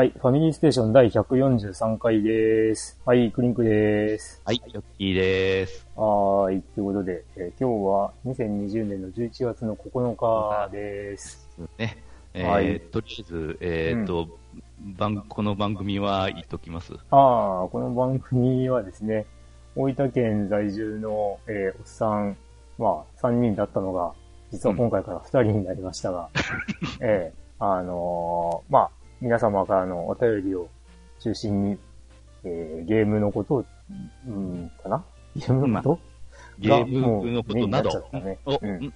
はい、ファミリーステーション第143回です。はい、クリンクです。はい、ヨッキーです。はい、ということで、えー、今日は2020年の11月の9日です。ね。えー、はい、とりあえず、えっ、ー、と、うん、番、この番組は言っときます。ああ、この番組はですね、大分県在住の、えー、おっさん、まあ、3人だったのが、実は今回から2人になりましたが、うん、えー、あのー、まあ、皆様からのお便りを中心に、えー、ゲームのことを、うん、かな？ゲームのこと、ゲームのことなど？ね、お、うん、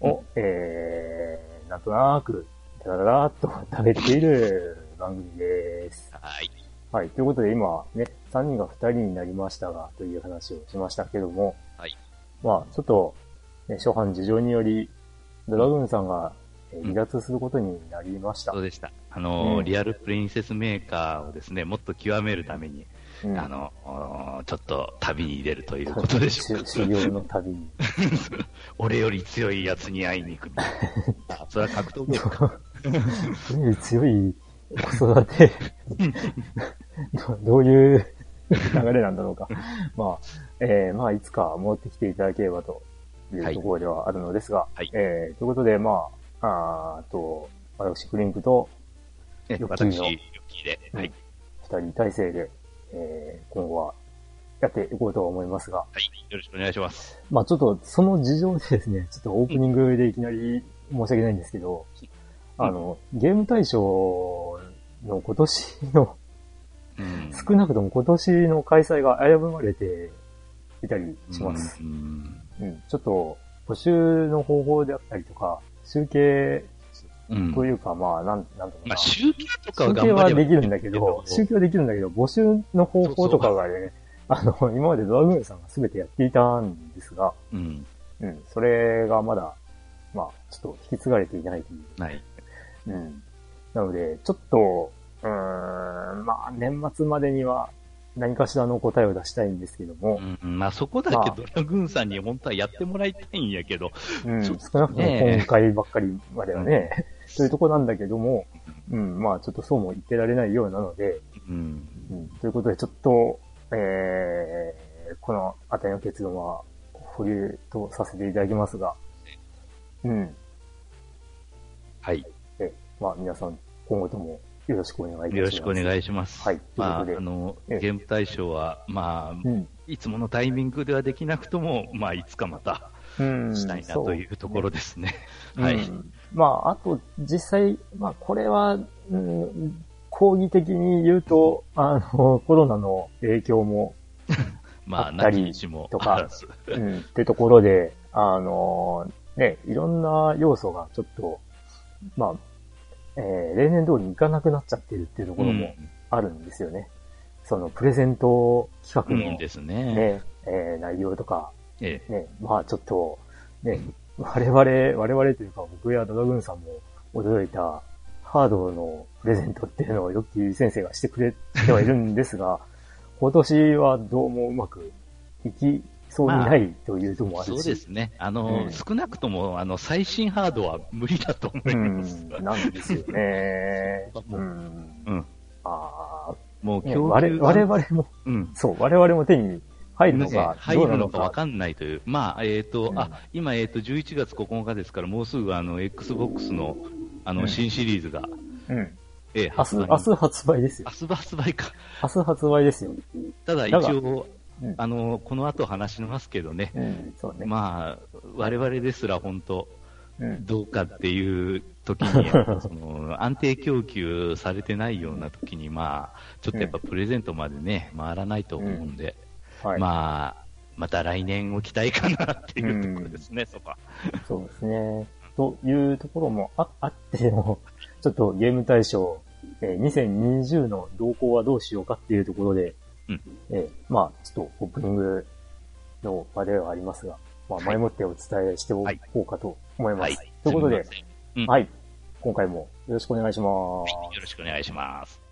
を、えー、なんとなく、だらだらっと食べている番組です。はい。はい。ということで今ね、3人が2人になりましたが、という話をしましたけども、はい。まあ、ちょっと、ね、初版事情により、ドラグーンさんが離脱することになりました。そうでした。あの、うん、リアルプリンセスメーカーをですね、もっと極めるために、うん、あの、ちょっと旅に出るということでしょうか。修行の旅に。俺より強い奴に会いに行く。あ、それは格闘ゲーム俺より強い子育てどういう流れなんだろうか。まあ、えー、まあ、いつか戻ってきていただければというところではあるのですが、はい、えー、ということで、まあ、あと、私、クリンクと、ヨッキーの、ヨッキーで、はい。二人体制で、えー、今後はやっていこうと思いますが。はい。よろしくお願いします。まあちょっと、その事情でですね、ちょっとオープニングでいきなり申し訳ないんですけど、うん、あの、ゲーム大賞の今年の、うん、少なくとも今年の開催が危ぶまれていたりします。うん、うん、ちょっと、募集の方法であったりとか、集計というか、まあ、なん、なんとか。まあ、集計とかは集計はできるんだけど、集計はできるんだけど、募集の方法とかがね、あの、今までドラグーンさんが全てやっていたんですが、うん。うん、それがまだ、まあ、ちょっと引き継がれていないという。はい。うん。なので、ちょっと、うん、まあ、年末までには、何かしらの答えを出したいんですけども。うん、まあそこだけドラグーンさんに本当はやってもらいたいんやけど。うん、少なくとも今回ばっかりまではね、そういうとこなんだけども、うん、まあちょっとそうも言ってられないようなので、うん、うん、ということでちょっと、えー、このあたりの結論は保留とさせていただきますが、うん。はい。え、まあ皆さん今後ともよろしくお願いします。よろしくお願いします。はい。まあ、あの、ゲーム大賞は、まあ、うん、いつものタイミングではできなくとも、まあ、いつかまた、したいなというところですね。ねはい、うん。まあ、あと、実際、まあ、これは、うん、講義的に言うと、あの、コロナの影響も、まあ、ったりとか、うん、ってところで、あの、ね、いろんな要素がちょっと、まあ、えー、例年通りに行かなくなっちゃってるっていうところもあるんですよね。うん、そのプレゼント企画の、ね、ですねえー、内容とか、ええ、ね、まあちょっと、ね、我々、我々というか僕やドラグーンさんも驚いたハードのプレゼントっていうのをヨッキー先生がしてくれてはいるんですが、今年はどうもうまくいきそうにないというともあるし、まあ、そうですね。あの、うん、少なくとも、あの、最新ハードは無理だと思います。うん、なんですよね。うん。うん。ああ。もう今日、我我々も、うん。そう、我々も手に入るのか、入るのかわかんないという。まあ、えっ、ー、と、うん、あ、今、えっ、ー、と、11月9日ですから、もうすぐ、あの、Xbox の、あの、新シリーズが、うん。ええ、明日、明日発売ですよ。明日発売か。明日発売ですよ。ただ、一応、あの、この後話しますけどね、うん、そうねまあ、我々ですら本当、どうかっていう時に、その安定供給されてないような時に、まあ、ちょっとやっぱプレゼントまでね、回らないと思うんで、はい、まあ、また来年を期待かなっていうところですね、うん、そこは。そうですね。というところもああっても、ちょっとゲーム対象、えー、2020の動向はどうしようかっていうところで、うん。えー、まあ、ちょっとオープニングの場ではありますが、まあ、前もってお伝えしておこうかと思います。はい、ということで、うん、はい。今回もよろしくお願いします。よろしくお願いします。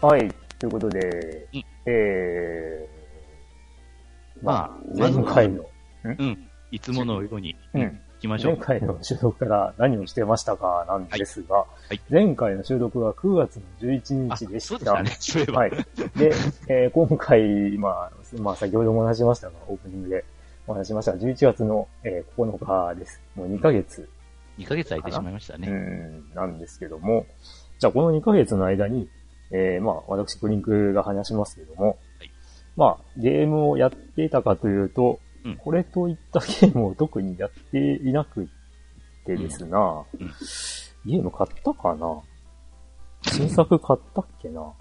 はい。ということで、うん、えー、まあ、前回の、うん、いつものように、うん、行きましょう。前回の収録から何をしてましたかなんですが、はいはい、前回の収録は9月の11日でした。そうですね、はい。で、えー、今回、まあ、まあ、先ほども話しましたが、オープニングでお話しましたが、11月の、えー、9日です。もう2ヶ月。2ヶ月空いてしまいましたね。うん、なんですけども、じゃあこの2ヶ月の間に、えー、まあ、私、クリンクが話しますけども、はい、まあ、ゲームをやっていたかというと、うん、これといったゲームを特にやっていなくてですな、うんうん、ゲーム買ったかな？新作買ったっけな？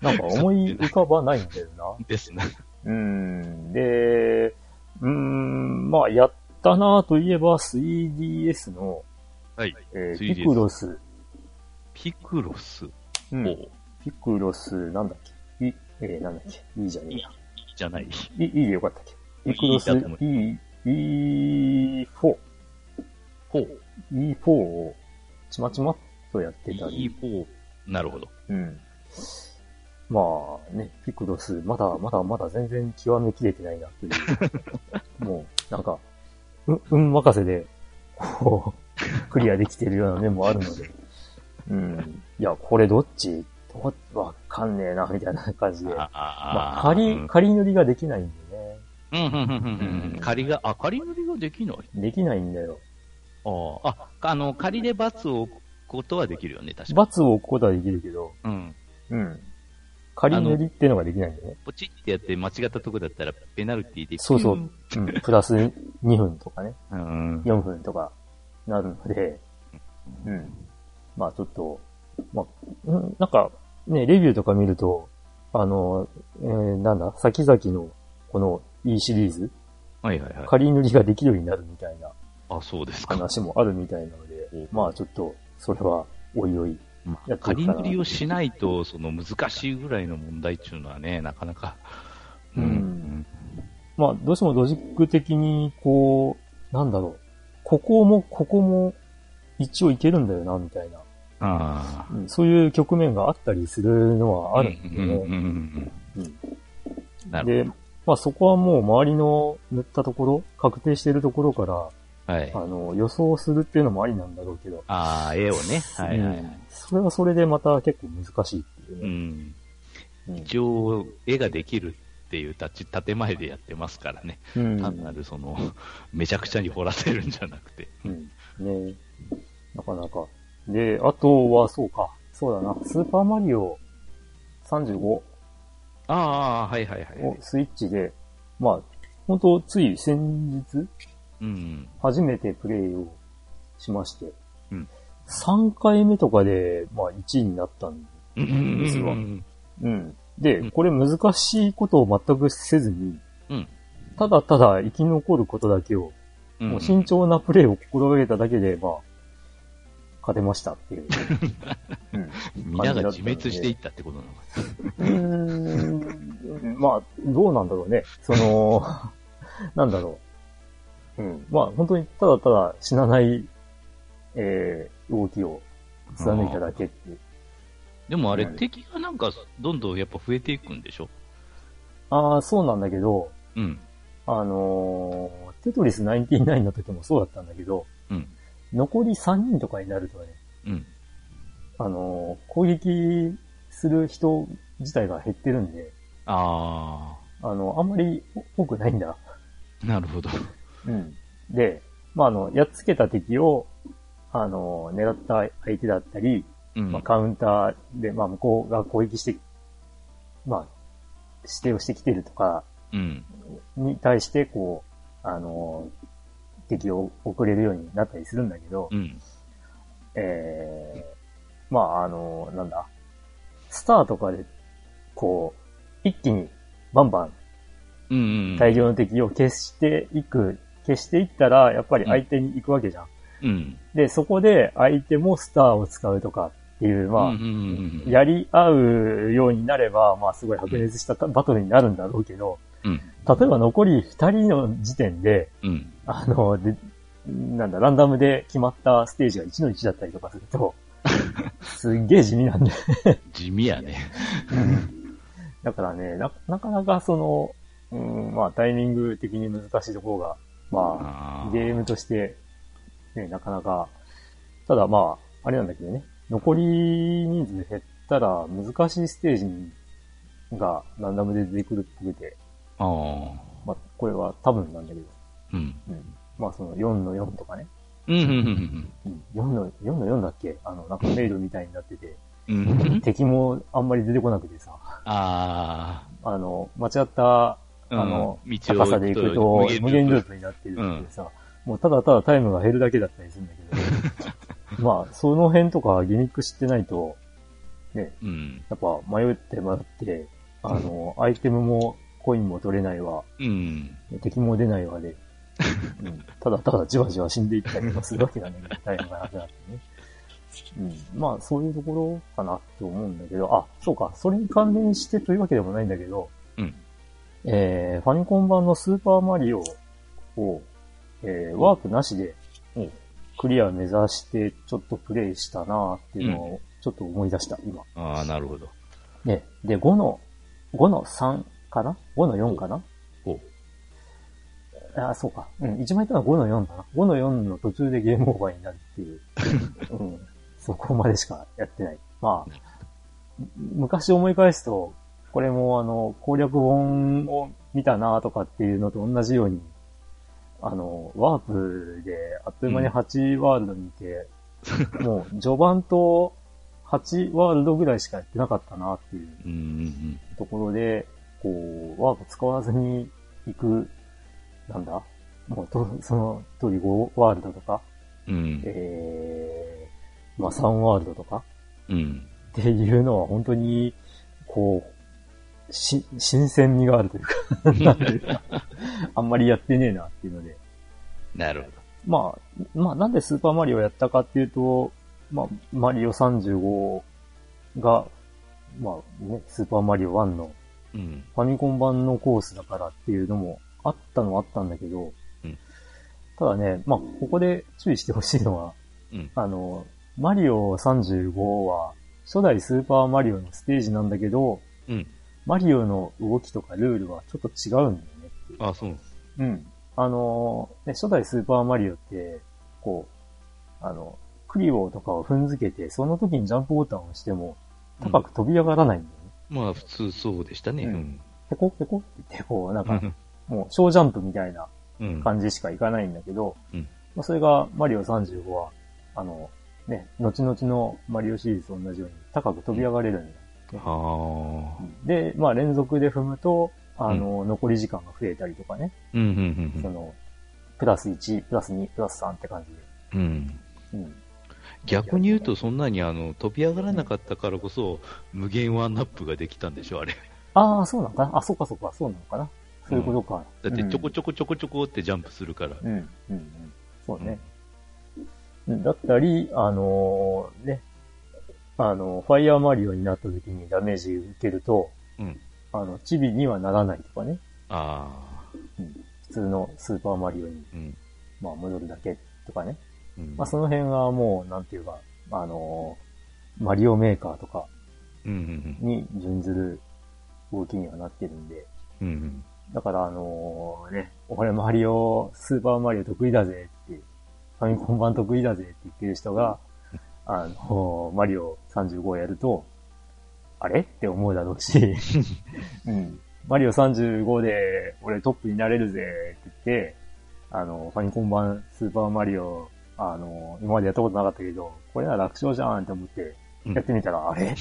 なんか思い浮かばないんだよな。ですね。うん。で、うん、まあ、やったなといえば 3DS の、はい。えー、ピクロス。ピクロス？うん。ピクロス、なんだっけ？い、えー、なんだっけ？いいじゃねえや。いいじゃない。いい、いいでよかったっけ？ピクロス、E、E4。4。E4 を、ちまちまっとやってたり。E4。なるほど。うん。まあね、ピクロス、まだまだまだ全然極めきれてないなという。もう、なんか、う、運任せで、こう、クリアできてるような面もあるので。うん。いや、これどっち？わかんねえな、みたいな感じで。まあ、仮、仮塗りができないんでね。うん、うん、うん、うん。仮が、あ、仮塗りができない？できないんだよ。ああ、あの、仮で罰を置くことはできるよね、確かに。罰を置くことはできるけど。うん。うん。仮塗りっていうのができないんだよね。ポチってやって間違ったとこだったらペナルティでそうそう。うん。プラス2分とかね。うん。4分とかなるので、うん。まあちょっと、まあ、なんか、ね、レビューとか見ると、あの、えー、なんだ、先々の、この E シリーズ？はいはいはい。仮塗りができるようになるみたいな。あ、そうですか。話もあるみたいなので、まあちょっと、それは、おいおい。まあ、仮塗りをしないと、その難しいぐらいの問題っていうのはね、なかなか。うん。うん、まあ、どうしてもロジック的に、こう、なんだろう。ここも、ここも、一応いけるんだよな、みたいな。そういう局面があったりするのはあるんでね。で、まあそこはもう周りの塗ったところ、確定しているところから、はい、あの、予想するっていうのもありなんだろうけど。ああ、絵をね。はいはい、はいうん、それはそれでまた結構難しいっていうね。うん。一応、絵ができるっていう立ち、建前でやってますからね。うん、単なるその、めちゃくちゃに掘らせるんじゃなくて。うん。ねなかなかで、あとは、そうか。そうだな。スーパーマリオ35。ああ、はいはいはい。をスイッチで、まあ、本当つい先日、うん。初めてプレイをしまして、うん。3回目とかで、まあ、1位になったんですわ。うん。で、これ難しいことを全くせずに、うん。ただただ生き残ることだけを、もう慎重なプレイを心がけただけで、まあ、勝てましたっていう。うん、皆が自滅していったってことなのかうん、まあ、どうなんだろうね。その、なんだろう。うん。まあ、本当にただただ死なない、えー、動きを貫いただけっていう。でもあれ、敵がなんか、どんどんやっぱ増えていくんでしょ？ああ、そうなんだけど、うん。あのー、テトリス99の時もそうだったんだけど、うん。残り3人とかになるとね、うん。あの、攻撃する人自体が減ってるんで、ああ。あの、あんまり多くないんだ。なるほど。うん。で、まあ、あの、やっつけた敵を、あの、狙った相手だったり、うん、まあ、カウンターで、まあ、向こうが攻撃して、まあ、指定をしてきてるとか、うん。に対して、こう、あの、敵を送れるようになったりするんだけど、うん、えまあ、あの、なんだ、スターとかで、こう、一気にバンバン。大量の敵を消していく、消していったら、やっぱり相手に行くわけじゃん。うん。で、そこで相手もスターを使うとかっていう、まあ、うんうんうんやり合うようになれば、まあすごい白熱したバトルになるんだろうけど、うん。例えば残り二人の時点で、うん。あの、で、なんだ、ランダムで決まったステージが1の1だったりとかすると、すっげえ地味なんで。地味やね。だからね、な、なかなかその、うん、まあタイミング的に難しいところが、まあ、ゲームとして、ね、なかなか、ただまあ、あれなんだけどね、残り人数減ったら難しいステージにがランダムで出てくるっぽくて、ああ。まあ、これは多分なんだけど、うん。うん。まあその4の4とかね、うん、うん、うん、4の、4の4だっけ？あの、なんか迷路みたいになってて、うん。うん。敵もあんまり出てこなくてさ、ああの、間違った、あうんの、道を高さで行くと無限ループプになってるってさ、もうただただタイムが減るだけだったりするんだけど、まあ、その辺とかギミック知ってないと、ね、あ。うん。やっぱ迷って迷って、あの、アイテムもコインも取れないわ、うん。敵も出ないわで、うん、ただただじわじわ死んでいったりとかするわけなんだけど、大変な話だってね。うん、まあ、そういうところかなって思うんだけど、あ、そうか、それに関連してというわけでもないんだけど、うん。えー、ファミコン版のスーパーマリオを、えー、ワープなしでおクリア目指してちょっとプレイしたなっていうのをちょっと思い出した、今。ああ、なるほど。ね、で、5の、5の3かな ?5 の4かな？おあ、そうか。うん、一番言ったのは5の4だな。5の4の途中でゲームオーバーになるっていう。うん。そこまでしかやってない。まあ、昔思い返すと、これもあの、攻略本を見たなとかっていうのと同じように、あの、ワープであっという間に8ワールドにいて、もう序盤と8ワールドぐらいしかやってなかったなっていううん、うん、ところで、こう、ワープ使わずに行く、なんだ？もうと、その通り5ワールドとか、うん。うん。えー、まあ3ワールドとか？うん。っていうのは本当に、こう、し、新鮮味があるというかなんていうか、あんまりやってねえなっていうので。なるほど。まあ、まあなんでスーパーマリオやったかっていうと、まあ、マリオ35が、まあね、スーパーマリオ1のうん。ファミコン版のコースだからっていうのもあったのはあったんだけど、うんただね、まあ、ここで注意してほしいのは、うん。あの、マリオ35は初代スーパーマリオのステージなんだけど、うん。マリオの動きとかルールはちょっと違うんだよねっていう。あそう。うん。あの、ね、初代スーパーマリオって、こう、あの、クリボーとかを踏んづけて、その時にジャンプボタンを押しても、高く飛び上がらないんだよね。まあ、普通そうでしたね。ううんん。ペコペコって言って、こう、なんか、うん。もう小ジャンプみたいなうん。感じしかいかないんだけど、うんまあ、それがマリオ35は、あの、ね、後々のマリオシリーズと同じように高く飛び上がれるんだ。はあ。で、まあ連続で踏むと、あの、残り時間が増えたりとかね、うん、うん、うんその、プラス1、プラス2、プラス3って感じで。うん。うん。うん。逆に言うと、そんなにあの飛び上がらなかったからこそ、無限ワンナップができたんでしょ、あれ。ああ、そうなのかなあ、そうかそうか、そうなのかなそういうことか。だってちょこちちょこちょこちょこってジャンプするから。うん、うん、うん。そうね。だったり、あのーね、あの、ファイヤーマリオになった時にダメージ受けると、うん。あの、チビにはならないとかね。ああ。普通のスーパーマリオに、うん。まあ、戻るだけとかね。うん。まあ、その辺はもう、なんていうか、あのーマリオメーカーとかに準ずる動きにはなってるんで、うん。うん。だからあのね、俺マリオ、スーパーマリオ得意だぜって、ファミコン版得意だぜって言ってる人が、あのマリオ35をやると、あれ？って思うだろうし、うん。マリオ35で俺トップになれるぜって言って、あの、ファミコン版スーパーマリオ、あの、今までやったことなかったけど、これなら楽勝じゃんって思って、うんやってみたら、あれ？っ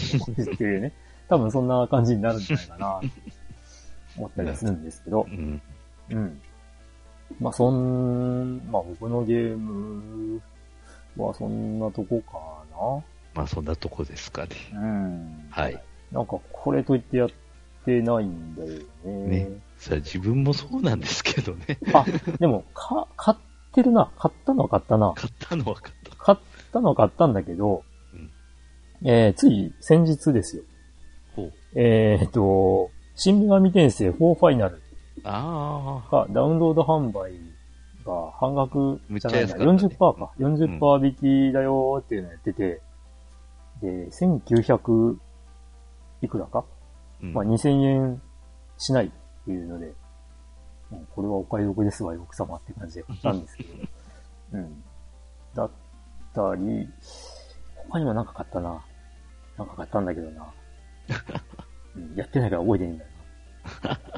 ていうね。多分そんな感じになるんじゃないかな、って思ったりするんですけどう。ん。うん。まあ、そん、まあ僕のゲームはそんなとこかな。まあそんなとこですかね。うん。はい。なんかこれといってやってないんだよね。ね。自分もそうなんですけどね。あ、でも、か、買ってるな。買ったのは買ったな。買ったのは買った。買ったのは買ったんだけど、うん、えー、つい先日ですよ。ほう。えー、っと、新女神転生4ファイナルあがダウンロード販売が半額じゃないな、ね、40%か。40%引きだよっていうのやってて、で、1900いくらか、うん、まあ2000円しないっていうので、もうこれはお買い得ですわよ、奥様って感じで買ったんですけど。うん。だったり、他にもなんか買ったな。なんか買ったんだけどな。うん、やってないから覚えてないんだよな。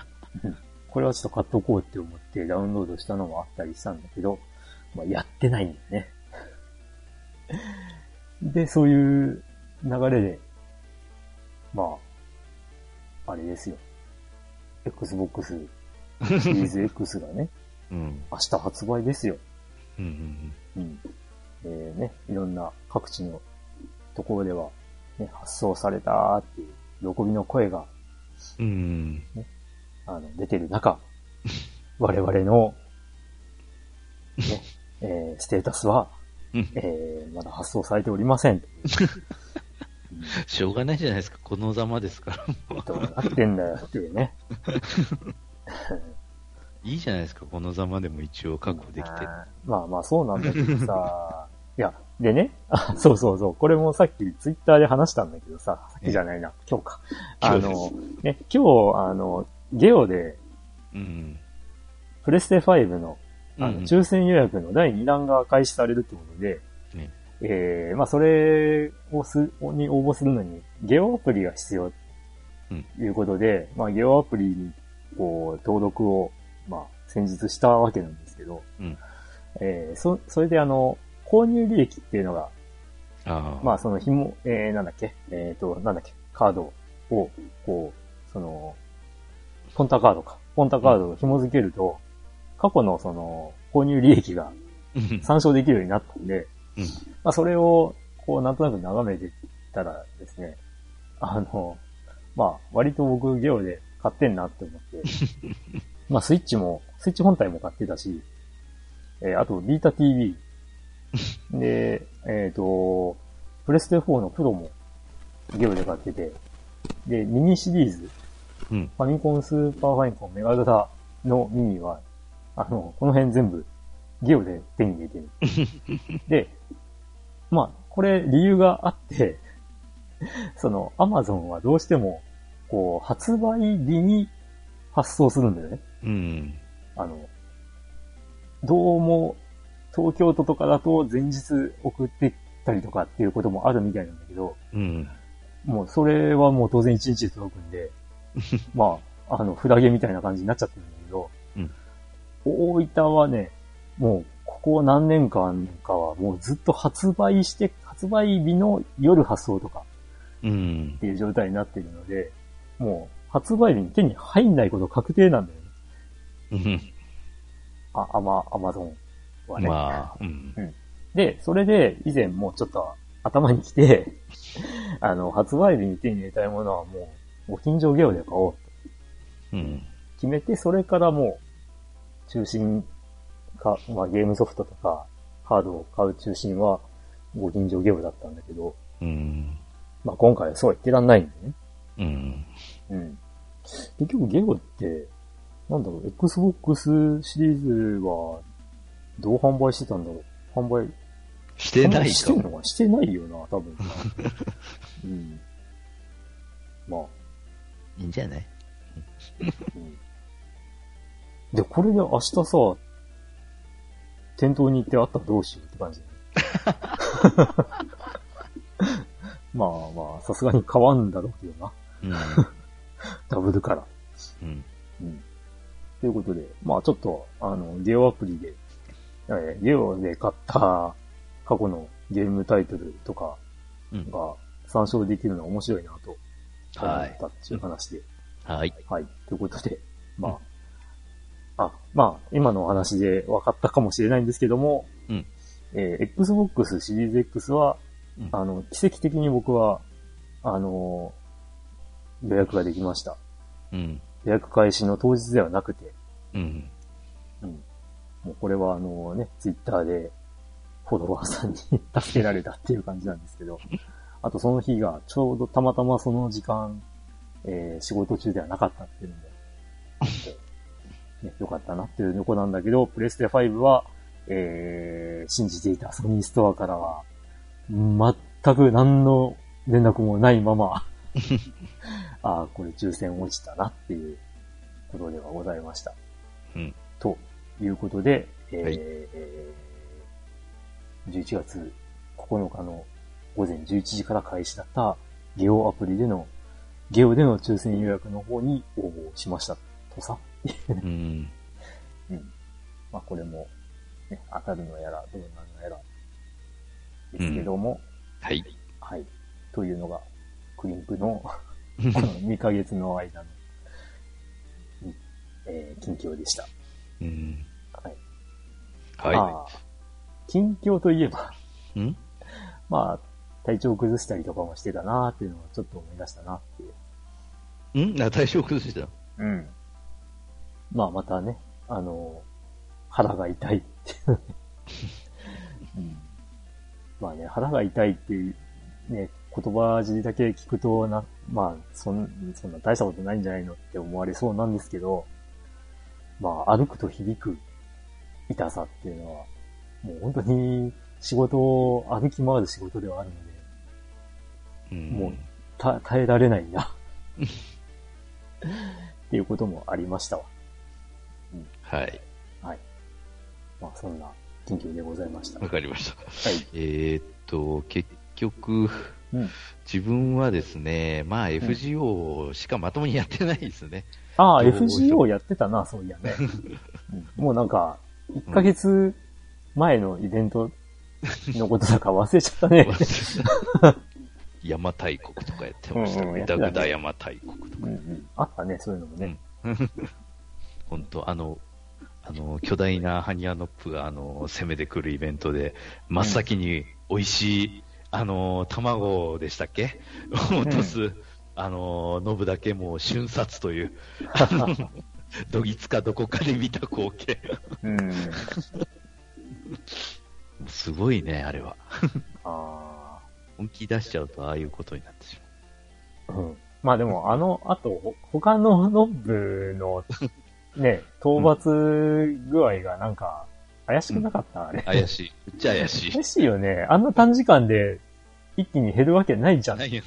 これはちょっと買っとこうって思ってダウンロードしたのもあったりしたんだけど、まあ、やってないんだよね。で、そういう流れで、まあ、あれですよ。Xbox シリーズ X がね、うん、明日発売ですよ。うんうんうん。えー、ね、いろんな各地のところでは、ね、発送されたっていう喜びの声が、うん、ね、あの、出てる中、我々の、ね、えー、ステータスは、えー、まだ発送されておりません。しょうがないじゃないですか。このざまですから。どうなってんだよっていうね。いいじゃないですか。このざまでも一応確保できて。まあまあそうなんだけどさ。いや、でね、あ、そうそうそう。これもさっきツイッターで話したんだけどさ、さっきじゃないな、今日か。あの、ね、今日、あの、ゲオで、うん、プレステ5の、あの、抽選予約の第2弾が開始されるってことで、ね、えー、まあ、それをす、に応募するのに、ゲオアプリが必要ということで、うん、まあ、ゲオアプリに、こう、登録を、まあ、先日したわけなんですけど、うん、えー、そ、それであの、購入利益っていうのが、あまあ、その紐、えー、なんだっけ、えっ、ー、と、なんだっけ、カードを、こう、その、ポンタカードか。ポンタカードを紐付けると、過去のその、購入利益が参照できるようになったんで、まあそれを、こう、なんとなく眺めてたらですね、あの、まあ、割と僕ゲオで買ってんなって思って、まあスイッチも、スイッチ本体も買ってたし、えー、あと、ビータ TV。で、えっ、ー、と、プレステ4のプロもゲオで買ってて、で、ミニシリーズ、うん、ファミコンスーパーファミコンメガドタのミニは、あの、この辺全部ゲオで手に入れてる。で、まあ、これ理由があって、その、アマゾンはどうしても、こう、発売日に発送するんだよね。うん。あの、どうも、東京都とかだと前日送ってったりとかっていうこともあるみたいなんだけど、うん。もうそれはもう当然1日で届くんで、まあ、あの、フラゲみたいな感じになっちゃってるんだけど、うん、大分はね、もう、ここ何年間かはもうずっと発売して、発売日の夜発送とか、うんっていう状態になっているので、もう、発売日に手に入んないこと確定なんだよね。あ、アマ、アマゾンはね。まあ、うん。うん。で、それで以前もうちょっと頭に来て、あの、発売日に手に入れたいものはもう、ご近所ゲオで買おうと。うん。決めて、それからもう、中心か、まあゲームソフトとか、カードを買う中心は、ご近所ゲオだったんだけど、うん。まあ今回はそうは言ってらんないんでね。うん。うん。結局ゲオって、なんだろう、Xbox シリーズは、どう販売してたんだろう。販売。してないしてんのか？してないよな、多分。うん。まあ。いいんじゃない、うん、で、これで明日さ、店頭に行ってあったらどうしようって感じ。まあまあ、さすがに変わんだろうけどな。うん、ダブルから。うん。うん。ということで、まあちょっと、あの、ゲオアプリで、えー、ゲオで買った過去のゲームタイトルとかが参照できるのは面白いなと思ったっていう話で。はい。はい。ということで、まあ、あ、まあ、今のお話で分かったかもしれないんですけども、うん。えー、Xbox シリーズ X は、うんあの、奇跡的に僕は、あの、予約ができました。うん。予約開始の当日ではなくて、うん。うん。もうこれはあのね、ツイッターでフォロワーさんに 助けられたっていう感じなんですけど、あとその日がちょうどたまたまその時間、えー仕事中ではなかったっていうのもあって、ね、よかったなっていうとこなんだけど、プレステ5は、えー、信じていたソニーストアからは、全く何の連絡もないまま、ああ、これ抽選落ちたなっていうことではございました。うん。ということで、えーはいえー11月9日の午前11時から開始だったゲオアプリでの、ゲオでの抽選予約の方に応募しましたとさ。うん。うん。まあこれも、ね、当たるのやら、どうなるのやら、ですけども、はい。はい。というのが、クリンクの 2ヶ月の間の、うんえー近況でした。うん。はい。はまあ、近況といえば、い。ん？まあ、体調崩したりとかもしてたなっていうのをちょっと思い出したなっていう。ん？あ、対象崩した。うん。まあまたね、あの、腹が痛いっていうね、うん。まあね、腹が痛いっていうね、言葉尻だけ聞くとな、まあ、そん、そんな大したことないんじゃないのって思われそうなんですけど、まあ、歩くと響く痛さっていうのは、もう本当に仕事を歩き回る仕事ではあるので、うん。もうた耐えられないな。っていうこともありましたわ。はい。はい。まあ、そんな緊急でございました。わかりました。はい。えーっと、結局、うん。自分はですね、まあ FGO しかまともにやってないですね。ああ、FGO やってたな、そういやね。うんもうなんか、1ヶ月前のイベントのことだから忘れちゃったね。邪馬台国とかやってましたね。うんうんやってたねダグダ邪馬台国とか。うんうん。あったね、そういうのもね。本当あの、あの、巨大なハニアノップが、あの、攻めてくるイベントで、真っ先に美味しい、あの、卵でしたっけ？落とす、あの、ノブだけもう瞬殺という、あ のどぎつかどこかで見た光景。うん。すごいね、あれは。あ本気出しちゃうと、ああいうことになってしまあ。うん。まあでも、あの、あと、ほ他の ノブの、ね、討伐具合がなんか、怪しくなかった、あれう。。怪しい。めっちゃ怪しい。怪しいよね。あんな短時間で一気に減るわけないじゃん。何よ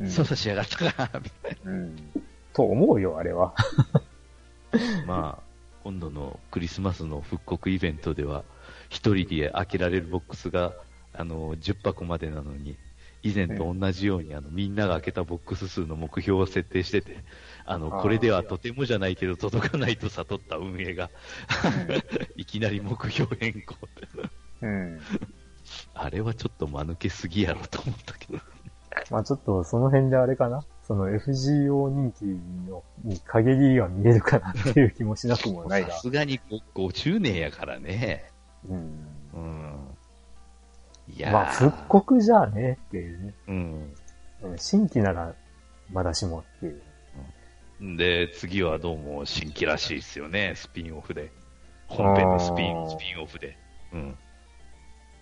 うん操作しやがったかな、みたいうん。と思うよ、あれは。な。まあ、今度のクリスマスの復刻イベントでは、一人で開けられるボックスが、あの、10箱までなのに、以前と同じように、あの、みんなが開けたボックス数の目標を設定してて、あの、これではとてもじゃないけど届かないと悟った運営が、いきなり目標変更。うん。あれはちょっと間抜けすぎやろと思ったけど。まあちょっとその辺であれかな？その FGO 人気のに陰りが見えるかなっていう気もしなくもないがさ。すがにご50年やからね。うん。うん。いやーまあ復刻じゃあねっていうね。うん。うん新規ならまだしもっていう。で、次はどうも新規らしいですよね、スピンオフで。本編のスピン、スピンオフで。うん。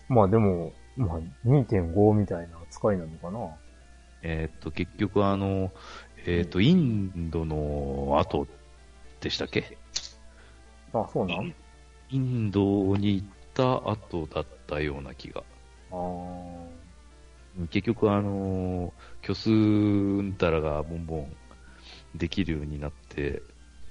まあでも、まあ2.5みたいな扱いなのかな。えーっと、結局あの、えーっと、インドの後でしたっけ？あ、そうなん？インドに行った後だったような気が。あー結局あの、虚数んたらがボンボンできるようになって、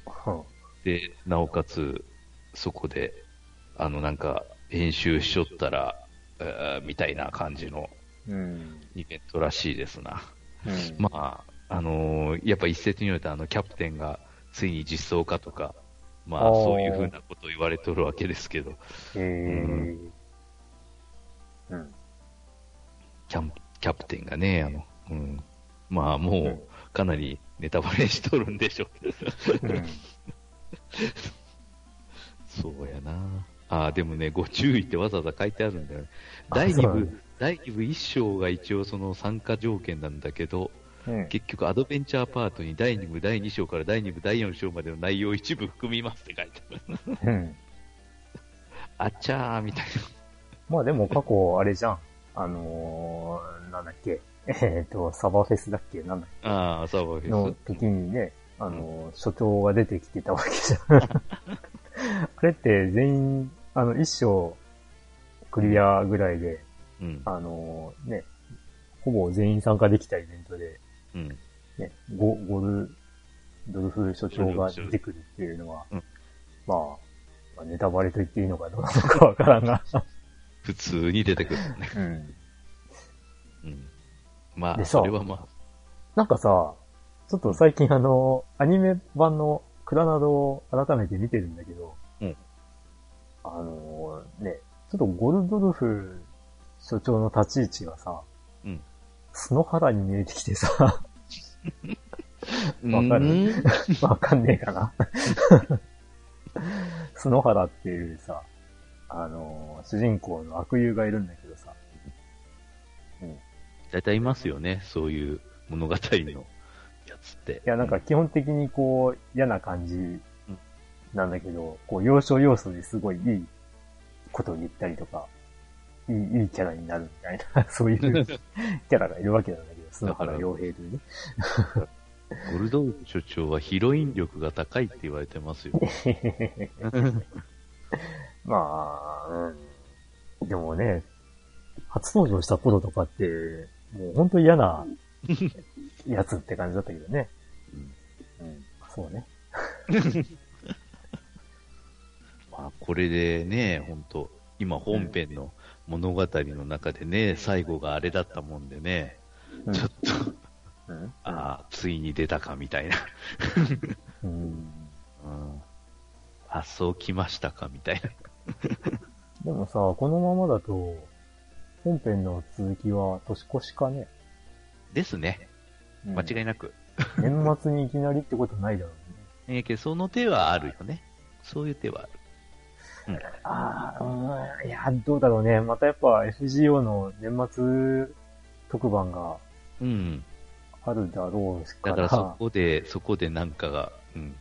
はで、なおかつ、そこで、あの、なんか、編集しちょったら、えーみたいな感じのうん。イベントらしいですな。うん。まあ、あのーやっぱ一説によると、あの、キャプテンがついに実装化とか、まあ、あーそういうふうなことを言われとるわけですけど、へえ。うん。キャンキャプテンがね、あの、うん、まあ、もうかなりネタバレしとるんでしょう。うん。そうやな。ああ、でもね、ご注意ってわざわざ書いてあるんだよね。あ第2部第2部1章が一応その参加条件なんだけど、うん。結局アドベンチャーパートに第2部、第2章から第2部、第4章までの内容を一部含みますって書いてある。うん。あっちゃーみたいまあでも過去、あれじゃん。あのー、なんだっけ。えっ、と、サバフェスだっけ？なんだっな。ああ、そうでけのす。時にね、あのー、所長が出てきてたわけじゃん。あれって全員、あの、一章クリアぐらいで、うん。あのー、ね、ほぼ全員参加できたイベントで、うん。ね、ゴゴル、ドルフ所長が出てくるっていうのは、うんまあ、まあネタバレと言っていいのかどうなのかわからんが。普通に出てくるね。うん。うん。まあ、でさそれはまあ、なんかさ、ちょっと最近あの、アニメ版のクラナドを改めて見てるんだけど、うんあのね、ちょっとゴルドルフ所長の立ち位置がさ、うんス原に見えてきてさ、わかる？う んわかんねえかな。スノハラっていうさ、あの主人公の悪友がいるんだけどさ、大体いますよね、そういう物語のやつって。いや、なんか基本的にこう、嫌な感じなんだけど、こう、要所要所ですごいいいことを言ったりとか、いい、いいキャラになるみたいな、そういう キャラがいるわけなんだけど、砂原洋平というね。ゴルドー所長はヒロイン力が高いって言われてますよ。まあ、うん。でもね、初登場した頃とかって、もう本当嫌なやつって感じだったけどね。うん。そうね。まあ、これでね、本当今本編の物語の中でね、最後があれだったもんでね、うんちょっと、うん。ああ、ついに出たかみたいな。うん。うん、あ、そうきましたかみたいな。でもさ、このままだと、本編の続きは年越しかね。ですね。間違いなく。年末にいきなりってことないだろうね。えーけどその手はあるよね。そういう手はある。ああ、うん、いや、どうだろうね。またやっぱ FGO の年末特番がうん。あるだろうか。だかららそこで、そこでなんかが、うん、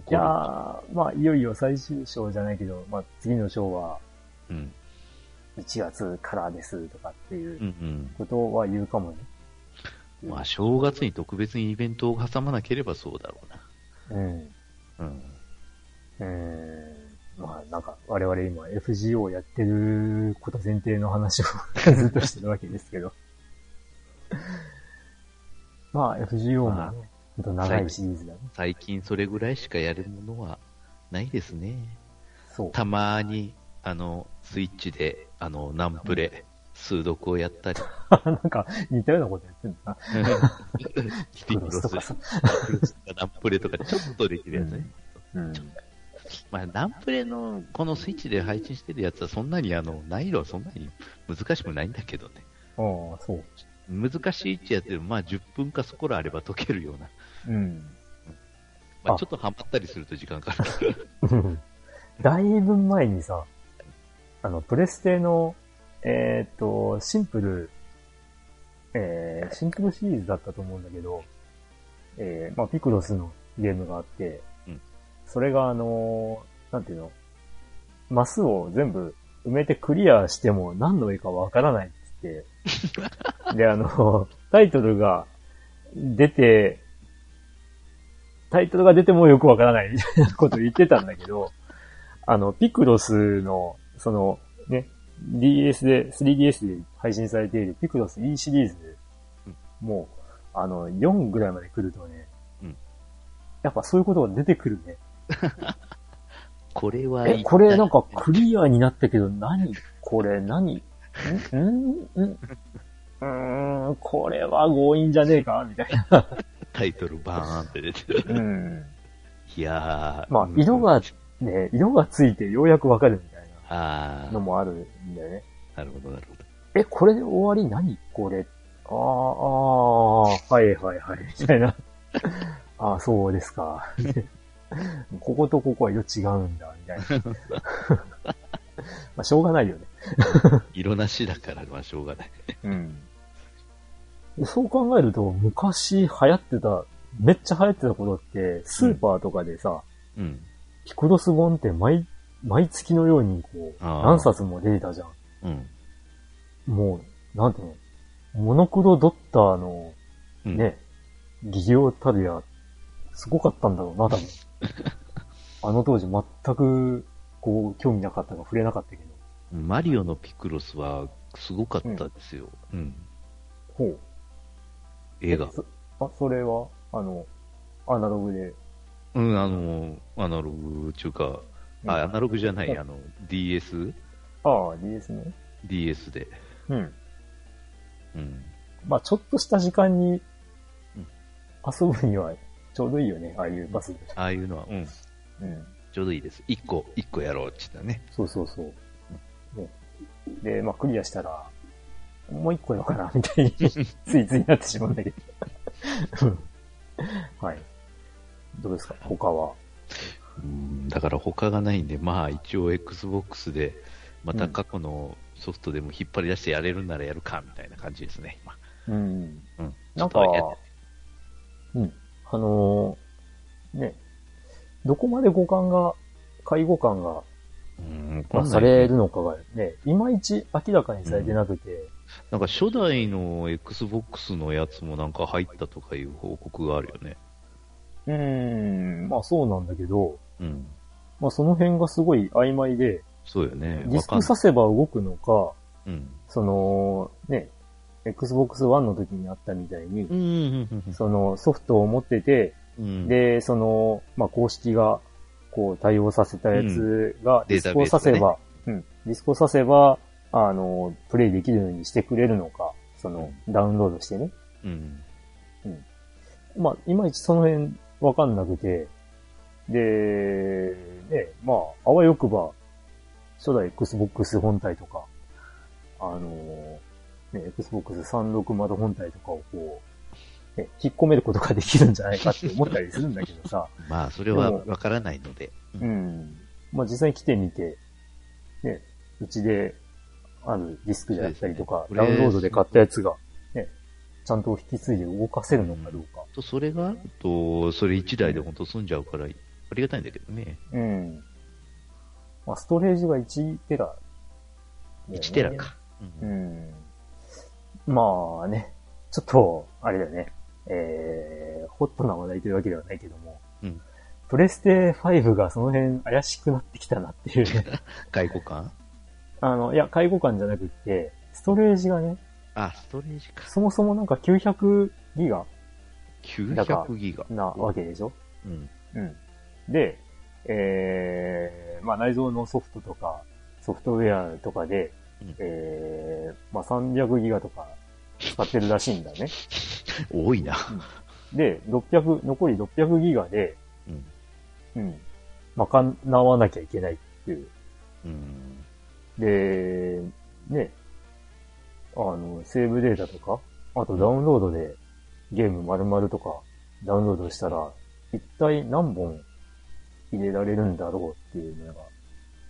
起こる。いやーまあ、いよいよ最終章じゃないけど、まあ、次の章はうん。1月からですとかっていううんうん。ことは言うかもね。まあ、正月に特別にイベントを挟まなければそうだろうな。うん。うん。えー、まあなんか我々今 FGO やってること前提の話を ずっとしてるわけですけど。まあ FGO もね、長いシリーズだね。最近それぐらいしかやるものはないですね。そう。たまに、あの、スイッチで、あの、ナンプレ、数読をやったり。なんか似たようなことやってんだな。ピクロスとかさ。ピクロスとかナンプレとかちょっとできるやつね。うん。まあ、ナンプレのこのスイッチで配信してるやつはそんなにあの、難易度はそんなに難しくないんだけどね。ああ、そう。難しいってやつでもまあ10分かそこらあれば解けるような。うん。まああ。ちょっとハマったりすると時間かかる。だいぶ前にさ、あの、プレステの、えっ、と、シンプル、えー、シンプルシリーズだったと思うんだけど、えー、まあ、ピクロスのゲームがあって、うん。それがあのーなんていうの、マスを全部埋めてクリアしても何の絵かわからないっつって、で、あの、タイトルが出て、タイトルが出てもよくわからないみたいなこと言ってたんだけど、あの、ピクロスの、その、ね、DS で、3DS で配信されているピクロス E シリーズうんもう、あの、4ぐらいまで来るとね、うん。やっぱそういうことが出てくるね。これはえ、これなんかクリアになったけど、何？これ何？ん？ん？ん？うーん、これは強引じゃねえか？みたいな。タイトルバーンって出てる。うん。いやー。まあ、色が、ね、色がついてようやくわかるみたいああなの、もあるんだよね。なるほど、なるほど。え、これで終わり？何？これ。あー、あー、はいはいはい、みたいな。あー、そうですか。こことここは色違うんだ、みたいな。まあ、しょうがないよね。色なしだから、まあしょうがない。うん。そう考えると、昔流行ってた、めっちゃ流行ってたことって、スーパーとかでさ、うん。ピコロス本って毎、毎月のようにこう、何冊も出てたじゃん。うん。もう、なんていうの、モノクロドッターのうん、ね、技量たるや、すごかったんだろうな、多分。あの当時全く、こう、興味なかったか触れなかったけど。マリオのピクロスはすごかったですよ。うん。ほう。映画。そあ、それは、あの、アナログで？うん、あの、アナログ中か、うんあ、アナログじゃない、うんあの、DS?DS ああ、DS ね。で。うん。うん。まあちょっとした時間にうん、遊ぶにはちょうどいいよね、ああいうパスで。ああいうのは、うん、うん。ちょうどいいです。一個、一個やろうって言ったね。そうそうそう。ね、で、まあクリアしたら、もう一個やろうかな、みたいに、ついついなってしまうんだけど。うんはい。どうですか他は？うん、だから他がないんで、まあ一応 Xbox で、また過去のソフトでも引っ張り出してやれるんならやるか、みたいな感じですね。今うん。うん。なんかうん。あのーね、どこまで互換が、介護感が、うん、まあ、されるのかがね、いまいち明らかにされてなくて、なんか初代の Xbox のやつもなんか入ったとかいう報告があるよね。うーん、まあそうなんだけど、うん。まあその辺がすごい曖昧で、そうよね。ディスクさせば動くのか、んうん。その、ね、Xbox One の時にあったみたいに、うん。そのソフトを持ってて、うん、で、その、まあ公式が、こう対応させたやつが、ディスクをさせば、うん、ディスクをさせば、あの、プレイできるようにしてくれるのか、その、ダウンロードしてね。うん。まあ、いまいちその辺わかんなくて、で、ね、まあ、あわよくば、初代 Xbox 本体とか、あのね、Xbox 360本体とかをこう、ね、引っ込めることができるんじゃないかって思ったりするんだけどさ、まあ、それはわからないので。うん。まあ実際に来てみて、ね、うちであるディスクであったりとか、ねダウンロードで買ったやつが、ね、ちゃんと引き継いで動かせるのかどうか。と、それがあると、それ一台で本当済んじゃうから、ありがたいんだけどね。うん。まあストレージが1テラ、ね1テラか。ううんん。まあね、ちょっと、あれだよね。えー、ホットな話題というわけではないけども、うんプレステ5がその辺怪しくなってきたなっていうね。介護感あの、いや、介護官じゃなくって、ストレージがね、あ、ストレージか。そもそもなんか900ギガ900ギガ。なわけでしょ？うん。うん。で、えー、まあ内蔵のソフトとか、ソフトウェアとかで、うんえー、まあ300ギガとか使ってるらしいんだね。多いな。で、600、残り600ギガで、うん。うん、賄わなきゃいけないっていう。うん。で、ね、あの、セーブデータとか、あとダウンロードでゲーム丸々とかダウンロードしたら、一体何本入れられるんだろうっていうのが、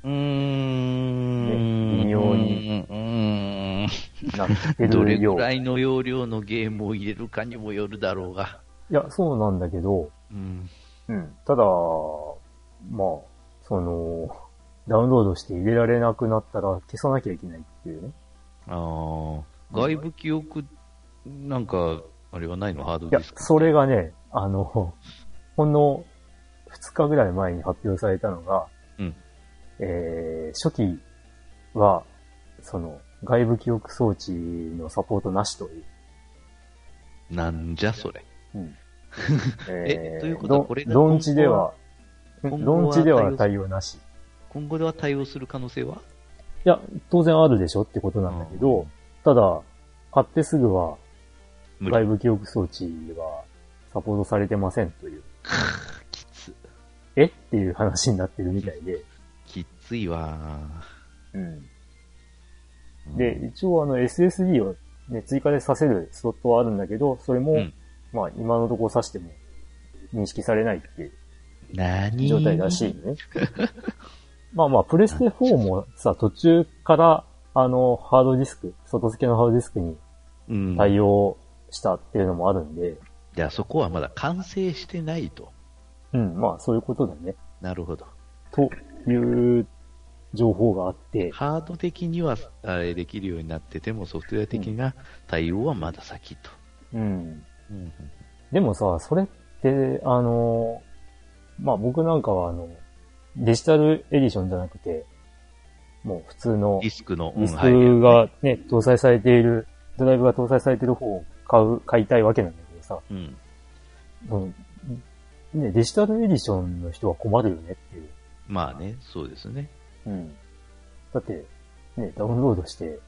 うーん。微妙にうーん。なってどれるよう。ぐらいの容量のゲームを入れるかにもよるだろうが。いや、そうなんだけど、うん。うん。ただ、まあ、その、ダウンロードして入れられなくなったら消さなきゃいけないっていうね。ああ、外部記憶、なんか、あれはないの？ハードいやディス、ク。それがね、あの、ほんの2日ぐらい前に発表されたのが、うんえー、初期は、その、外部記憶装置のサポートなしという。なんじゃそれ？うん えということはこれがドンチでは、うん今後はドンチでは対応なし。い今後では対応する可能性は？や、当然あるでしょってことなんだけど、ただ、買ってすぐは無理。外部記憶装置はサポートされてませんという。きつ。え？っていう話になってるみたいで。きついわうん。で、一応あの SSD をね、追加でさせるスロットはあるんだけど、それも、うんまあ今のところさしても認識されないっていう何状態らしいね。まあまあ、プレステ4もさ、途中からあの、ハードディスク、外付けのハードディスクにうん。対応したっていうのもあるんで、じゃあそこはまだ完成してないと。うん、まあそういうことだね。なるほど。という情報があって、ハード的にはあれできるようになってても、ソフトウェア的な対応はまだ先と。うん。うんでもさ、それって、あの、まあ僕なんかはあの、デジタルエディションじゃなくて、もう普通のディスクの、ディスはいクがね、搭載されている、ドライブが搭載されている方を買う、買いたいわけなんだけどさ、うん。うんね、デジタルエディションの人は困るよねっていう。まあね、そうですね。うん。だって、ね、ダウンロードして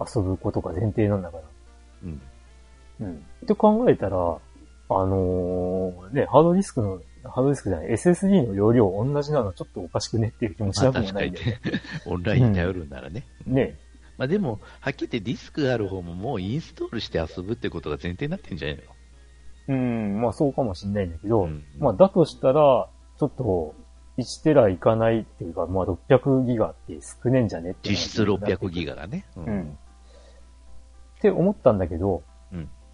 遊ぶことが前提なんだから。うん。うん。って考えたら、あのーね、ハードディスクの、ハードディスクじゃない、SSD の容量同じなのちょっとおかしくねっていう気もしまあなくもないんだよね。ね、オンラインに頼るんならね。ね。まあでも、はっきり言ってディスクがある方ももうインストールして遊ぶってことが前提になってんじゃないの？うん、まあそうかもしんないんだけど、うんまあだとしたら、ちょっと、1テラいかないっていうか、まあ600ギガって少ねえんじゃねって実質600ギガがね。ううん。って思ったんだけど、うん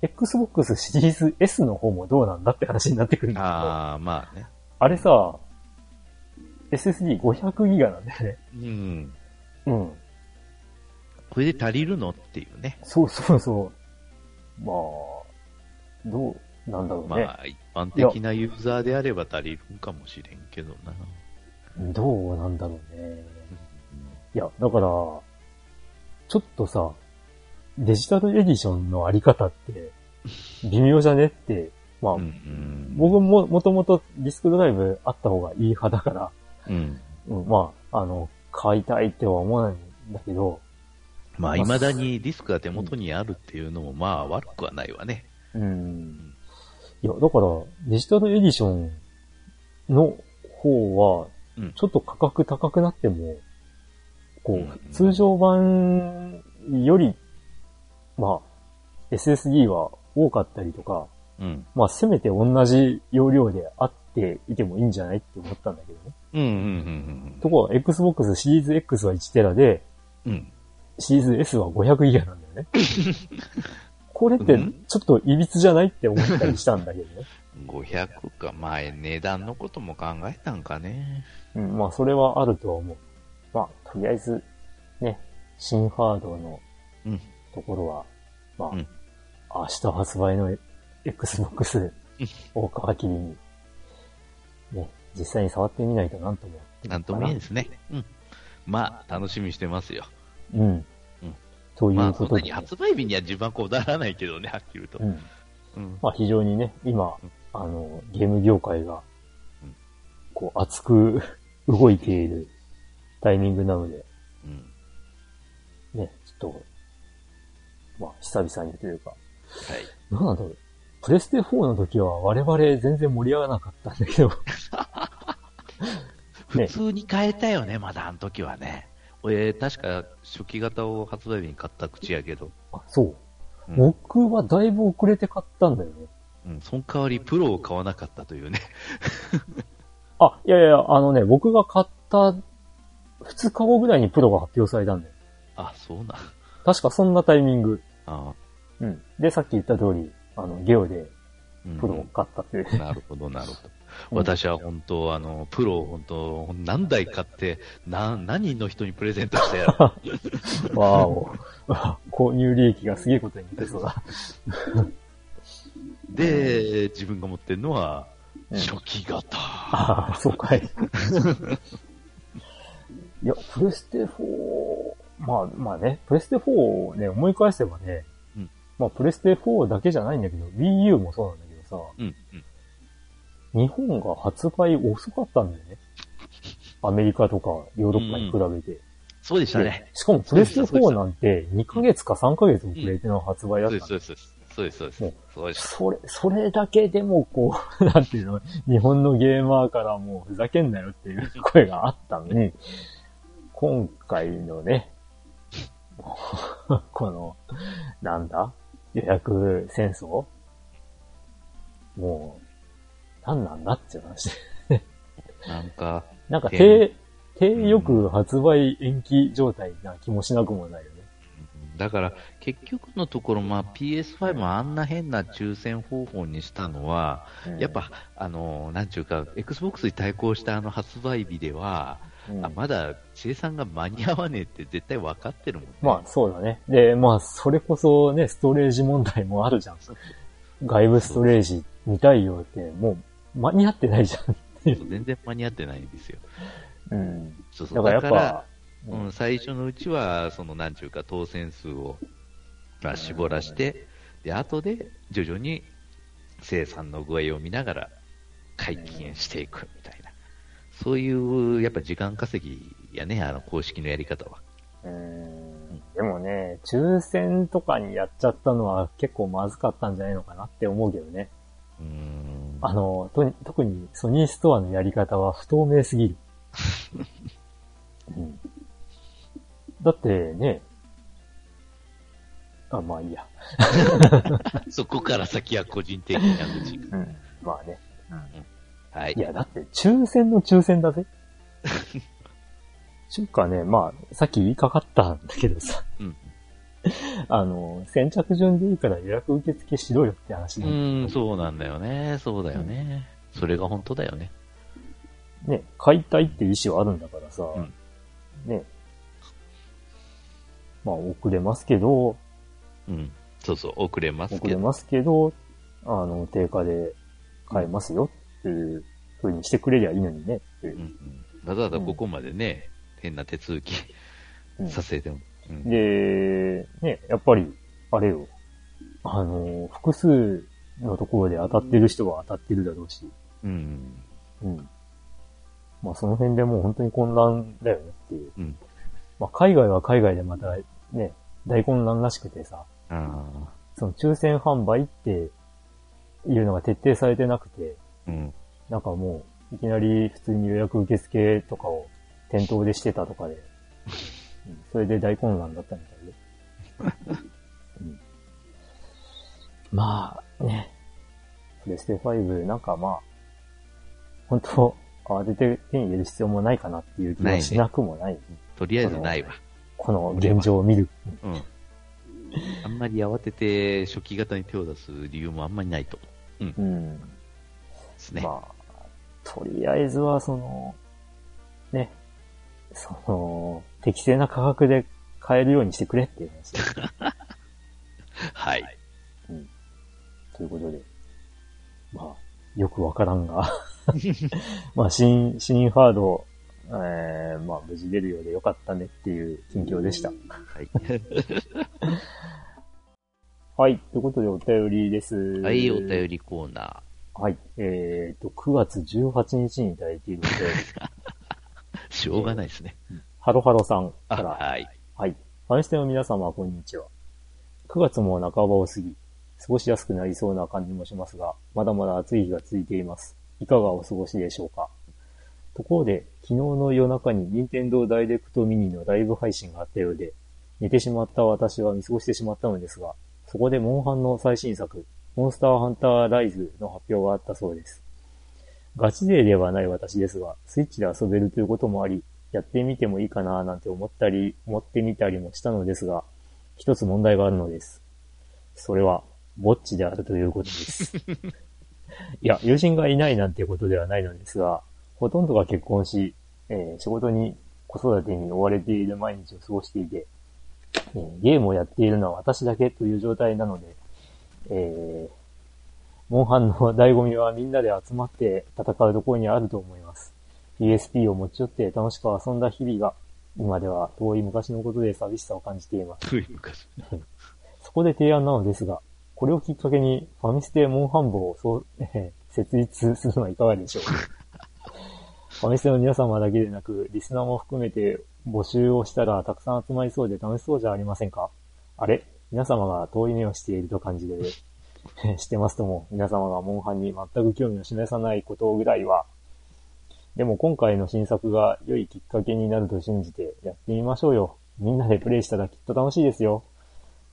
Xbox シリーズ S の方もどうなんだって話になってくるんだけど、あああ、まあね。れさ、SSD500 ギガなんだよね。うん。うん。これで足りるのっていうね。そうそうそう。まあ、どうなんだろうね。まあ、一般的なユーザーであれば足りるんかもしれんけどな。どうなんだろうね。いや、だから、ちょっとさ、デジタルエディションのあり方って、微妙じゃねって、まあ、うんうん。僕ももともとディスクドライブあった方がいい派だから、うん。うん、まあ、あの、買いたいっては思わないんだけど、まあ、未だにディスクが手元にあるっていうのも、まあ、悪くはないわね。うん。いや、だから、デジタルエディションの方はうん、ちょっと価格高くなっても、こうんう、通常版より、まあ、SSD は多かったりとか、うん。まあ、せめて同じ容量であっていてもいいんじゃないって思ったんだけどね。うん、うん、うんところが、Xbox シリーズ X は1テラで、うん。うん。シリーズ S は500ギガなんだよね。これってうん？ちょっと歪じゃないって思ったりしたんだけどね。500か。まあ、値段のことも考えたんかね。うん、まあそれはあるとは思う。まあ、とりあえず、ね、新ハードのうん。ところは、まあ、うん明日発売の Xbox を皮切りに、ね、実際に触ってみないとなんとも。なんとも言えんですね。うん。まあ、楽しみにしてますよ。うん。うんといまあ、うことで、そんなに発売日には自分はこだわらないけどね、はっきり言うとう。ん。うん。まあ非常にね、今うん、あの、ゲーム業界がうん、こう熱く 動いているタイミングなので、うん。ね、ちょっと、まあ久々にというか、はい。なんだろう。プレステ4の時は我々全然盛り上がらなかったんだけど、普通に変えたよね、まだあの時はね。俺、確か初期型を発売日に買った口やけど。あ、そう。うん僕はだいぶ遅れて買ったんだよね。うん、その代わりプロを買わなかったというね。あ、いやいや、あのね、僕が買った2日後ぐらいにプロが発表されたんだよ。あ、そうなん。確かそんなタイミング。あうん。で、さっき言った通り、あの、ゲオでうんプロを買ったっていう。なるほど、なるほど。うん私は本当、あの、プロを本当、何台買って、な、何人の人にプレゼントしたやろ。わーお。購入利益がすげえことになってそうだ。で、自分が持ってるのは、うん初期型。ああ、そうかい。いや、プレステ4、まあまあね、プレステ4をね、思い返せばね、うんまあプレステ4だけじゃないんだけど、Wii U もそうなんだけどさ、うん、うん。日本が発売遅かったんだよね。アメリカとかヨーロッパに比べて。そうでしたね。でしかもプレステ4そうでしたなんて2ヶ月か3ヶ月遅れての発売だったそうです、そうです。そうです、そうです。そうです。それ、それだけでもこう、なんていうの、日本のゲーマーからもうふざけんなよっていう声があったのに、今回のね、この、なんだ？予約戦争？もう、なんなんだって話。なんか、なんかゲー定、手よく発売延期状態な気もしなくもないよね。だから、結局のところ、まあ、PS5 もあんな変な抽選方法にしたのは、うん、やっぱ、あの、なんちゅうか、Xbox に対抗したあの発売日では、うん、あまだ生産が間に合わねえって絶対分かってるもんね。まあ、そうだね。で、まあ、それこそね、ストレージ問題もあるじゃん。外部ストレージ見たいよって、もう間に合ってないじゃん。全然間に合ってないんですよ。うん。そうそう。だからやっぱ、うん、最初のうちは、その、なんちゅうか、当選数を、まあ、絞らして、で、後で、徐々に、生産の具合を見ながら、解禁していくみたいな。そういう、やっぱ時間稼ぎやね、あの、公式のやり方は。うん。でもね、抽選とかにやっちゃったのは結構まずかったんじゃないのかなって思うけどね。うん。あの、と特にソニーストアのやり方は不透明すぎる。うん、だってね、あ、まあいいや。そこから先は個人的な口。うん。まあね。うん。はい。いや、だって抽選の抽選だぜ。ちゅうかね、まあ、さっき言いかかったんだけどさ。うん。あの、先着順でいいから予約受付しろよって話なんうん、そうなんだよね。そうだよね。うん、それが本当だよね。ね、買いたいっていう意思はあるんだからさ、うん、ね、まあ遅れますけど、うん。そうそう、遅れますけど。遅れますけど、あの、定価で買えますよっていう風にしてくれりゃいいのにねっていう。ん、うん。わざわざここまでね、うん、変な手続きさせても、うん。で、ね、やっぱり、あれよ、あの、複数のところで当たってる人は当たってるだろうし。うん。うん。まあその辺でもう本当に混乱だよねっていう。うん。まあ海外は海外でまたね、大混乱らしくてさ。その抽選販売っていうのが徹底されてなくて。うん。なんかもう、いきなり普通に予約受付とかを店頭でしてたとかで。うん、それで大混乱だったみたいで。うん、まあ、ね。プレステ5、なんかまあ、本当慌てて手に入れる必要もないかなっていう気がしなくもない。ないね、とりあえずないわ。この現状を見る。うん。あんまり慌てて初期型に手を出す理由もあんまりないと。うん。うん。ですね。まあ、とりあえずはその、ね、その、適正な価格で買えるようにしてくれっていう話 はい。うん。ということで、まあ、よくわからんが まあ、新、新ハード、えー、まあ、無事出るようでよかったねっていう近況でした。はい。はい。ということでお便りです。はい、お便りコーナー。はい。えっ、ー、と、9月18日にいただいているので。しょうがないですね。ハロハロさんから。はい。はい。ファンステの皆様、こんにちは。9月も半ばを過ぎ、過ごしやすくなりそうな感じもしますが、まだまだ暑い日が続いています。いかがお過ごしでしょうかところで、昨日の夜中に任天堂ダイレクトミニのライブ配信があったようで、寝てしまった私は見過ごしてしまったのですが、そこでモンハンの最新作、モンスターハンターライズの発表があったそうです。ガチ勢ではない私ですが、スイッチで遊べるということもあり、やってみてもいいかななんて思ったり、思ってみたりもしたのですが、一つ問題があるのです。それは、ぼっちであるということです。いや、友人がいないなんてことではないのですが、ほとんどが結婚し、えー、仕事に子育てに追われている毎日を過ごしていて、えー、ゲームをやっているのは私だけという状態なので、えー、モンハンの醍醐味はみんなで集まって戦うところにあると思います。PSP を持ち寄って楽しく遊んだ日々が、今では遠い昔のことで寂しさを感じています。遠い昔。そこで提案なのですが、これをきっかけにファミステモンハン部をそう、えー、設立するのはいかがでしょうか？ファミステの皆様だけでなく、リスナーも含めて募集をしたらたくさん集まりそうで楽しそうじゃありませんか？あれ？皆様が遠い目をしていると感じで、してますとも、皆様がモンハンに全く興味を示さないことぐらいは、でも今回の新作が良いきっかけになると信じてやってみましょうよ。みんなでプレイしたらきっと楽しいですよ。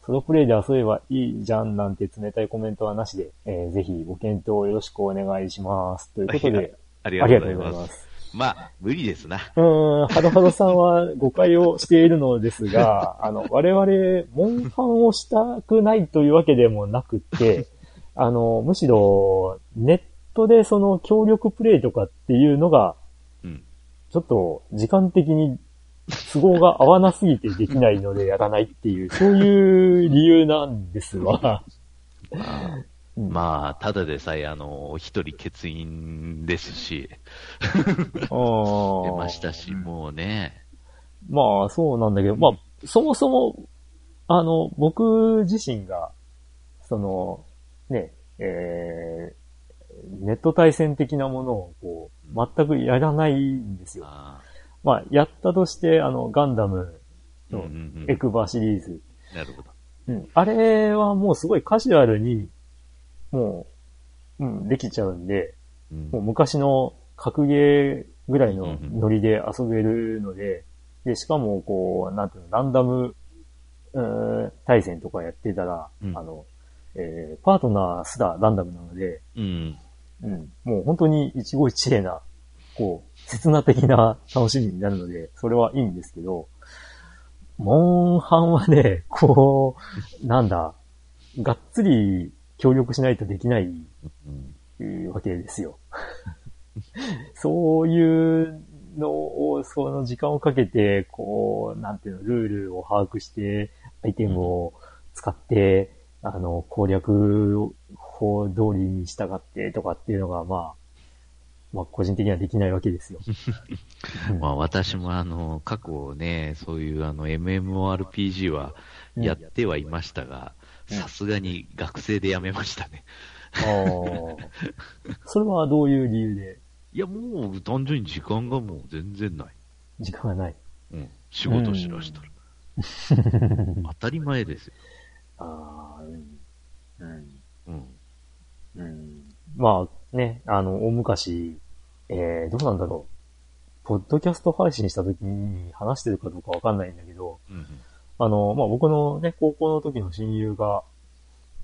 ソロプレイで遊べばいいじゃんなんて冷たいコメントはなしで、えー、ぜひご検討よろしくお願いします。ということで、ありがとうございます。まあ、無理ですな。うん、はどはどさんは誤解をしているのですが、あの、我々、モンハンをしたくないというわけでもなくて、あの、むしろ、ネットでその協力プレイとかっていうのが、うん。ちょっと時間的に都合が合わなすぎてできないのでやらないっていう、そういう理由なんですわ。うんまあ、ただでさえ、あの、一人欠員ですし、出ましたし、もうね。まあ、そうなんだけど、まあ、そもそも、あの、僕自身が、その、ね、えー、ネット対戦的なものを、こう、全くやらないんですよ。あまあ、やったとして、あの、ガンダムのエクバシリーズ。なるほど。うん。あれはもうすごいカジュアルに、もう、うん、できちゃうんで、うん、もう昔の格ゲーぐらいのノリで遊べるので、で、しかも、こう、なんていうの、ランダム、うん、対戦とかやってたら、うん、あの、えー、パートナーすらランダムなので、うん。うん。もう本当に一期一会な、こう、刹那的な楽しみになるので、それはいいんですけど、モンハンはね、こう、なんだ、がっつり協力しないとできない、わけですよ。そういうのを、その時間をかけて、こう、なんていうの、ルールを把握して、アイテムを使って、あの、攻略法通りに従ってとかっていうのが、まあ、まあ、個人的にはできないわけですよ。まあ、私もあの、過去ね、そういうあの、MMORPG はやってはいましたが、さすがに学生で辞めましたね。ああ。それはどういう理由で？いや、もう単純に時間がもう全然ない。時間がない。うん。仕事しだしたら。当たり前ですよ。ああ、うん。うん。うん。うん。まあね、あの、大昔、えー、どうなんだろう。ポッドキャスト配信した時に話してるかどうかわかんないんだけど、うん、あの、まあ、僕のね、高校の時の親友が、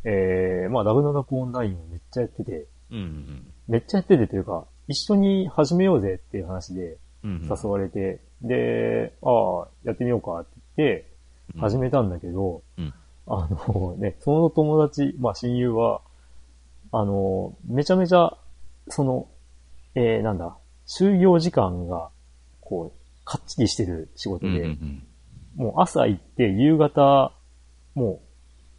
えー、まあ、ダブナダクオンラインをめっちゃやってて、うんうん、めっちゃやっててというか、一緒に始めようぜっていう話で誘われて、うんうん、で、ああ、やってみようかって言って、始めたんだけど、うん、あのね、その友達、まあ親友は、あの、めちゃめちゃ、その、えー、なんだ、就業時間が、こう、かっちりしてる仕事で、うんうんうんもう朝行って夕方、も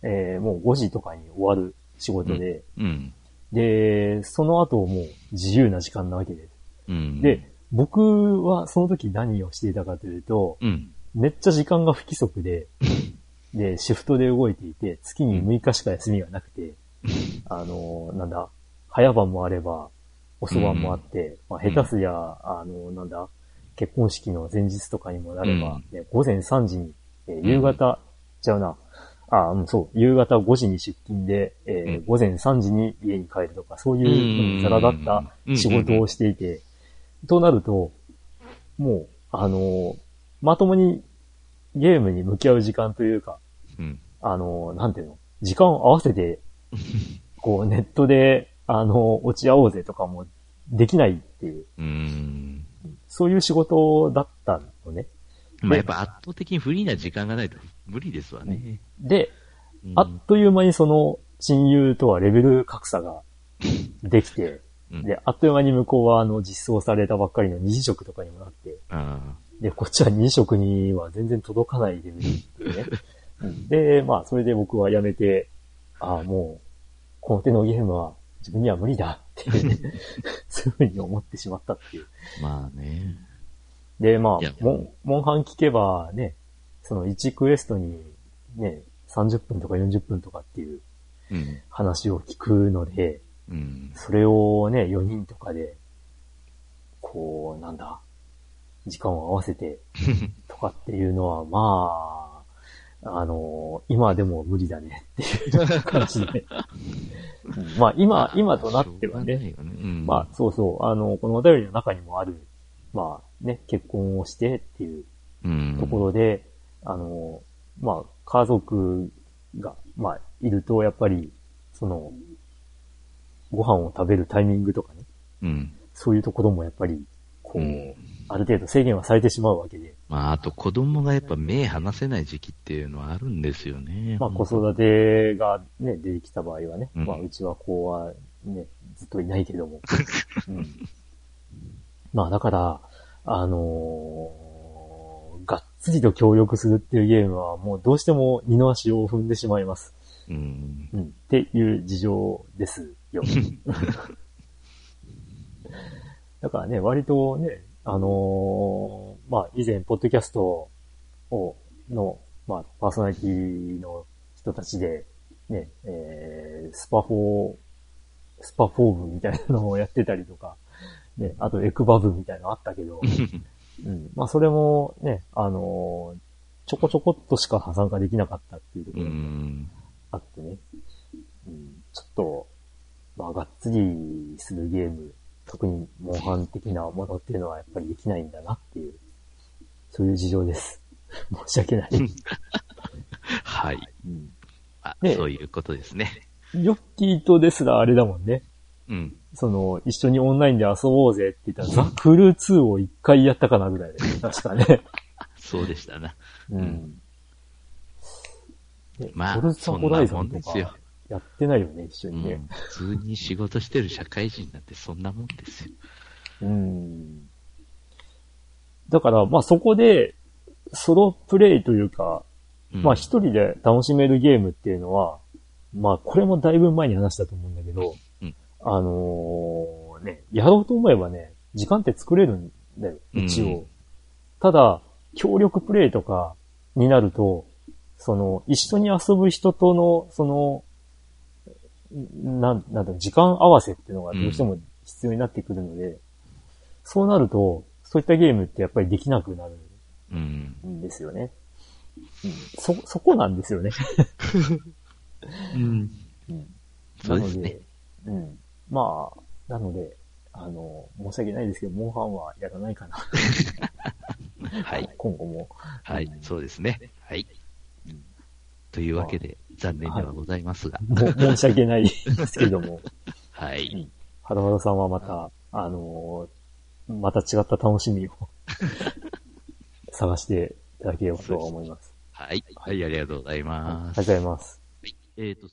う、えー、もう5時とかに終わる仕事で、うん、で、その後もう自由な時間なわけで。す。うん、で、僕はその時何をしていたかというと、うん、めっちゃ時間が不規則で、で、シフトで動いていて、月に6日しか休みがなくて、あのー、なんだ、早番もあれば、遅番もあって、まあ、下手すりゃ、あのー、なんだ、結婚式の前日とかにもなれば、ね、うん、午前3時に、えー、夕方、ちゃうな。あ、うん、そう、夕方5時に出勤で、えー、午前3時に家に帰るとか、そういう、ザラだった仕事をしていて、となると、もう、あのー、まともにゲームに向き合う時間というか、うん、あのー、なんていうの、時間を合わせて、こう、ネットで、あのー、落ち合おうぜとかもできないっていう。うんそういう仕事だったのね。まあ、やっぱ圧倒的にフリーな時間がないと無理ですわね。で、うん、あっという間にその親友とはレベル格差が できて、うん、で、あっという間に向こうはあの実装されたばっかりの二次職とかにもなって、で、こっちは二次職には全然届かないレベルっていうね。で、まあ、それで僕は辞めて、ああ、もう、この手のゲームは自分には無理だ そういうふうに思ってしまったっていう。まあね。で、まあ、モン、モンハン聞けばね、その1クエストにね、30分とか40分とかっていう話を聞くので、うん、それをね、4人とかで、こう、なんだ、時間を合わせて、とかっていうのは、まあ、あの、今でも無理だね。っていう感じで。まあ今、今となってはね、ね。うん、まあそうそう、あの、このお便りの中にもある、まあね、結婚をしてっていうところで、うん、あの、まあ家族が、まあいるとやっぱり、その、ご飯を食べるタイミングとかね、うん、そういうところもやっぱり、こう、ある程度制限はされてしまうわけで。まあ、あと子供がやっぱ目離せない時期っていうのはあるんですよね。まあ、子育てがね、出てきた場合はね、うん、まあ、うちは子はね、ずっといないけども。うん、まあ、だから、あのー、がっつりと協力するっていうゲームはもうどうしても二の足を踏んでしまいます。うん。うん。っていう事情ですよ。だからね、割とね、あのー、まあ、以前、ポッドキャストを、の、まあ、パーソナリティの人たちで、ね、えー、スパフォー、スパフォー部みたいなのをやってたりとか、ね、あとエクバ部みたいなのあったけど、うん、まあ、それもね、あのー、ちょこちょこっとしか参加できなかったっていうところがあってね、うん、ちょっと、まあ、がっつりするゲーム特に模範的なものっていうのはやっぱりできないんだなっていう、そういう事情です。申し訳な い。はい。うん、あ、そういうことですね。ヨッキーとですらあれだもんね。うん。その、一緒にオンラインで遊ぼうぜって言ったら、ザ・クルー2を一回やったかなぐらいで、確かね。そうでしたな。うん。まあ、そんなもんですよ。やってないよね、一緒にね、うん。普通に仕事してる社会人なんてそんなもんですよ。うん。だから、まあそこで、ソロプレイというか、うん、まあ一人で楽しめるゲームっていうのは、まあこれもだいぶ前に話したと思うんだけど、うん、あのー、ね、やろうと思えばね、時間って作れるんだよ、一応。うん、ただ、協力プレイとかになると、その、一緒に遊ぶ人との、その、なん、なんだ時間合わせっていうのがどうしても必要になってくるので、うん、そうなると、そういったゲームってやっぱりできなくなるんですよね。うん、うん、そ、そこなんですよね。うん。うん。そうですね。うん。まあ、なので、あの、申し訳ないですけど、モンハンはやらないかな。はい。今後も。はい、そうですね。はい。というわけで、残念ではございますが。申し訳ないです けども。はい。はだはださんはまた、あのー、また違った楽しみを 探していただければと思います。はい。はい、ありがとうございます。ありがとうございます。はい。えっ、ー、と、